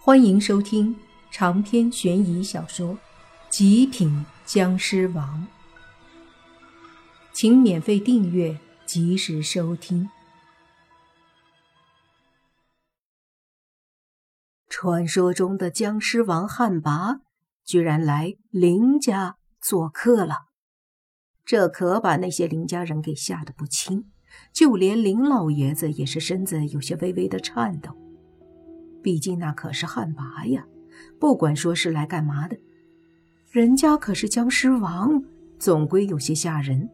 欢迎收听长篇悬疑小说《极品僵尸王》，请免费订阅，及时收听。传说中的僵尸王汉拔居然来林家做客了，这可把那些林家人给吓得不轻，就连林老爷子也是身子有些微微的颤抖。毕竟那可是汉魃呀，不管说是来干嘛的，人家可是僵尸王，总归有些吓人。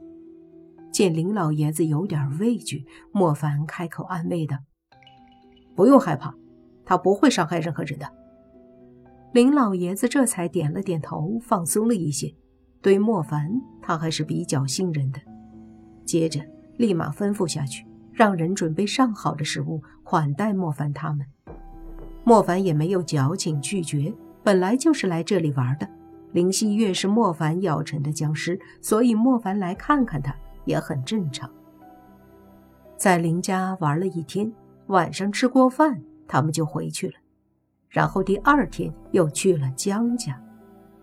见林老爷子有点畏惧，莫凡开口安慰道：“不用害怕，他不会伤害任何人的。”林老爷子这才点了点头，放松了一些。对莫凡，他还是比较信任的。接着，立马吩咐下去，让人准备上好的食物款待莫凡他们。莫凡也没有矫情拒绝，本来就是来这里玩的。林希月是莫凡咬成的僵尸，所以莫凡来看看他也很正常。在林家玩了一天，晚上吃过饭，他们就回去了。然后第二天又去了江家，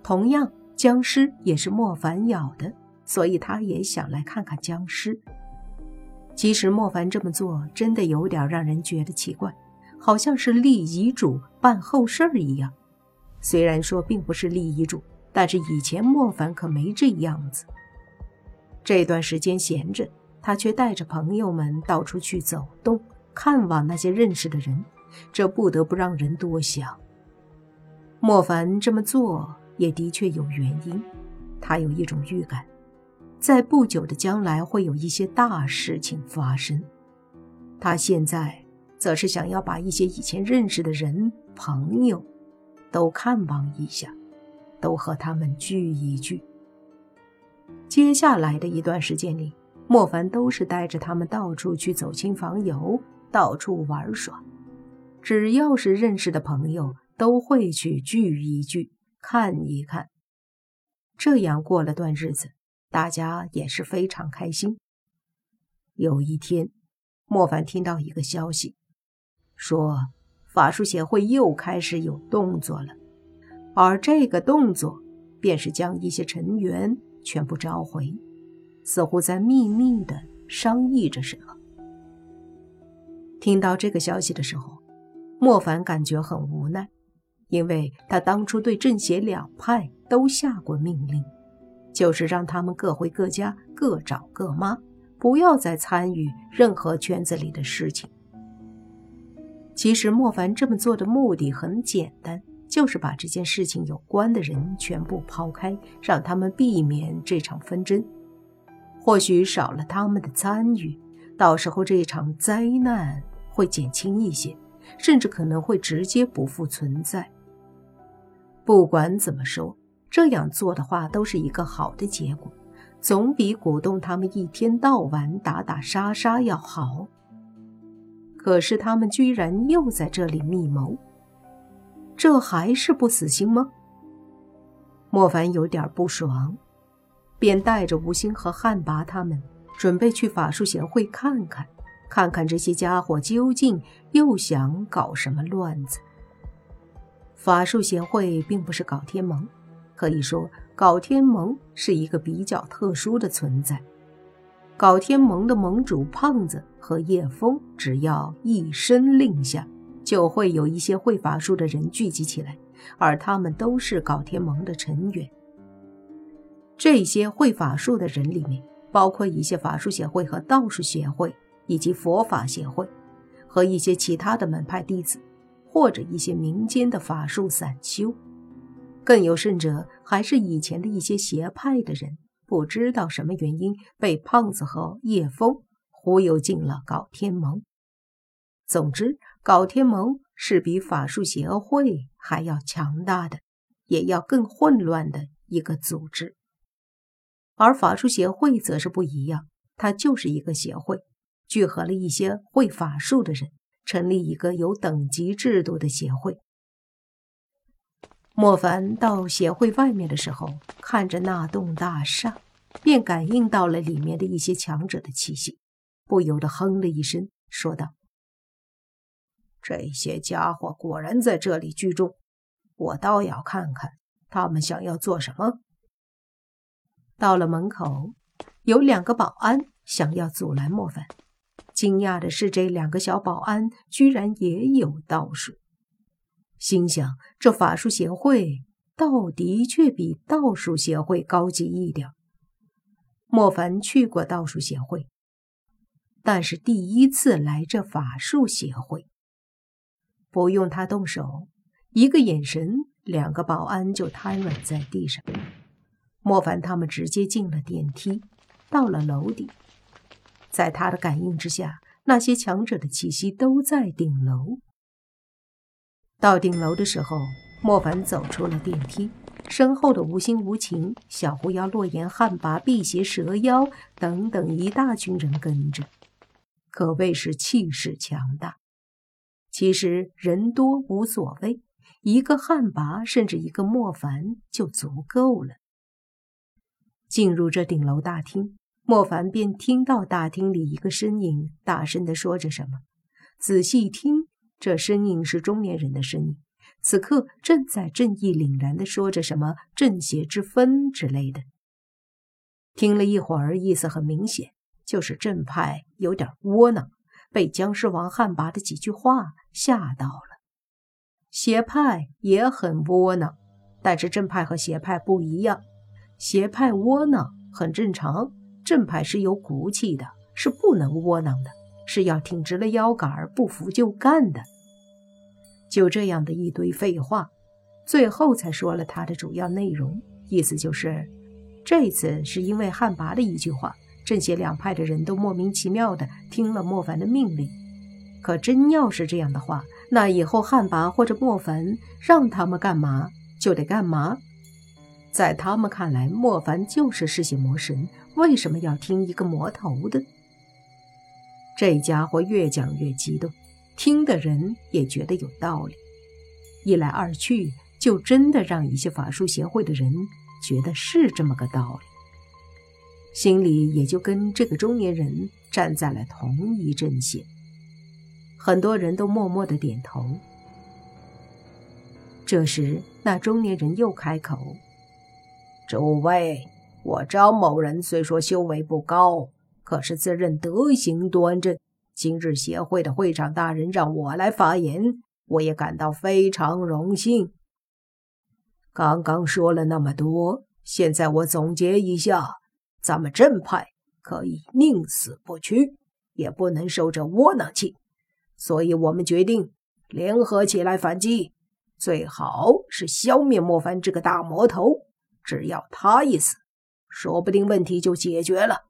同样僵尸也是莫凡咬的，所以他也想来看看僵尸。其实莫凡这么做真的有点让人觉得奇怪。好像是立遗嘱办后事儿一样，虽然说并不是立遗嘱，但是以前莫凡可没这样子。这段时间闲着，他却带着朋友们到处去走动，看望那些认识的人，这不得不让人多想。莫凡这么做也的确有原因，他有一种预感，在不久的将来会有一些大事情发生。他现在。则是想要把一些以前认识的人、朋友都看望一下，都和他们聚一聚。接下来的一段时间里，莫凡都是带着他们到处去走亲访友，到处玩耍。只要是认识的朋友，都会去聚一聚，看一看。这样过了段日子，大家也是非常开心。有一天，莫凡听到一个消息。说，法术协会又开始有动作了，而这个动作便是将一些成员全部召回，似乎在秘密的商议着什么。听到这个消息的时候，莫凡感觉很无奈，因为他当初对正邪两派都下过命令，就是让他们各回各家，各找各妈，不要再参与任何圈子里的事情。其实莫凡这么做的目的很简单，就是把这件事情有关的人全部抛开，让他们避免这场纷争。或许少了他们的参与，到时候这场灾难会减轻一些，甚至可能会直接不复存在。不管怎么说，这样做的话都是一个好的结果，总比鼓动他们一天到晚打打杀杀要好。可是他们居然又在这里密谋，这还是不死心吗？莫凡有点不爽，便带着吴昕和汉拔他们准备去法术协会看看，看看这些家伙究竟又想搞什么乱子。法术协会并不是搞天盟，可以说搞天盟是一个比较特殊的存在。搞天盟的盟主胖子和叶枫，只要一声令下，就会有一些会法术的人聚集起来，而他们都是搞天盟的成员。这些会法术的人里面，包括一些法术协会和道术协会，以及佛法协会，和一些其他的门派弟子，或者一些民间的法术散修，更有甚者，还是以前的一些邪派的人。不知道什么原因被胖子和叶枫忽悠进了搞天盟。总之，搞天盟是比法术协会还要强大的，也要更混乱的一个组织。而法术协会则是不一样，它就是一个协会，聚合了一些会法术的人，成立一个有等级制度的协会。莫凡到协会外面的时候，看着那栋大厦，便感应到了里面的一些强者的气息，不由得哼了一声，说道：“这些家伙果然在这里聚众，我倒要看看他们想要做什么。到了门口，有两个保安想要阻拦莫凡。惊讶的是，这两个小保安居然也有道术。心想，这法术协会倒的确比道术协会高级一点。莫凡去过道术协会，但是第一次来这法术协会。不用他动手，一个眼神，两个保安就瘫软在地上。莫凡他们直接进了电梯，到了楼顶。在他的感应之下，那些强者的气息都在顶楼。到顶楼的时候，莫凡走出了电梯，身后的无心无情、小狐妖、洛言、旱魃、辟邪蛇妖等等一大群人跟着，可谓是气势强大。其实人多无所谓，一个旱魃甚至一个莫凡就足够了。进入这顶楼大厅，莫凡便听到大厅里一个身影大声地说着什么。仔细听，这声音是中年人的声音，此刻正在正义凛然地说着什么“正邪之分”之类的。听了一会儿，意思很明显，就是正派有点窝囊。被僵尸王汉魃的几句话吓到了，邪派也很窝囊，但是正派和邪派不一样，邪派窝囊很正常，正派是有骨气的，是不能窝囊的，是要挺直了腰杆不服就干的。就这样的一堆废话，最后才说了他的主要内容，意思就是，这次是因为汉魃的一句话。正邪两派的人都莫名其妙的听了莫凡的命令，可真要是这样的话，那以后汉魃或者莫凡让他们干嘛就得干嘛。在他们看来，莫凡就是嗜血魔神，为什么要听一个魔头的？这家伙越讲越激动，听的人也觉得有道理。一来二去，就真的让一些法术协会的人觉得是这么个道理。心里也就跟这个中年人站在了同一阵线，很多人都默默的点头。这时，那中年人又开口：“诸位，我张某人虽说修为不高，可是自认德行端正。今日协会的会长大人让我来发言，我也感到非常荣幸。刚刚说了那么多，现在我总结一下。”咱们正派可以宁死不屈，也不能受这窝囊气，所以我们决定联合起来反击。最好是消灭莫凡这个大魔头，只要他一死，说不定问题就解决了。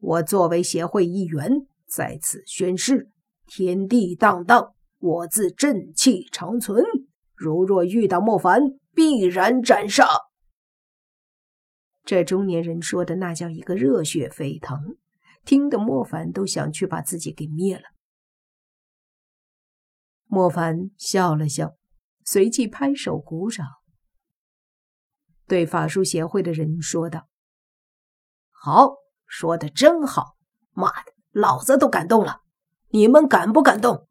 我作为协会一员，在此宣誓：天地荡荡，我自正气长存。如若遇到莫凡，必然斩杀。这中年人说的那叫一个热血沸腾，听得莫凡都想去把自己给灭了。莫凡笑了笑，随即拍手鼓掌，对法术协会的人说道：“好，说的真好！妈的，老子都感动了，你们感不感动？”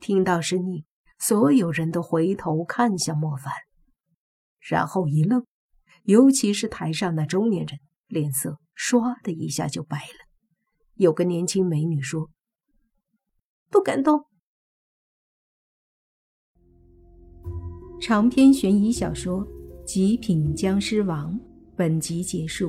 听到声音，所有人都回头看向莫凡，然后一愣。尤其是台上那中年人，脸色唰的一下就白了。有个年轻美女说：“不敢动。”长篇悬疑小说《极品僵尸王》本集结束，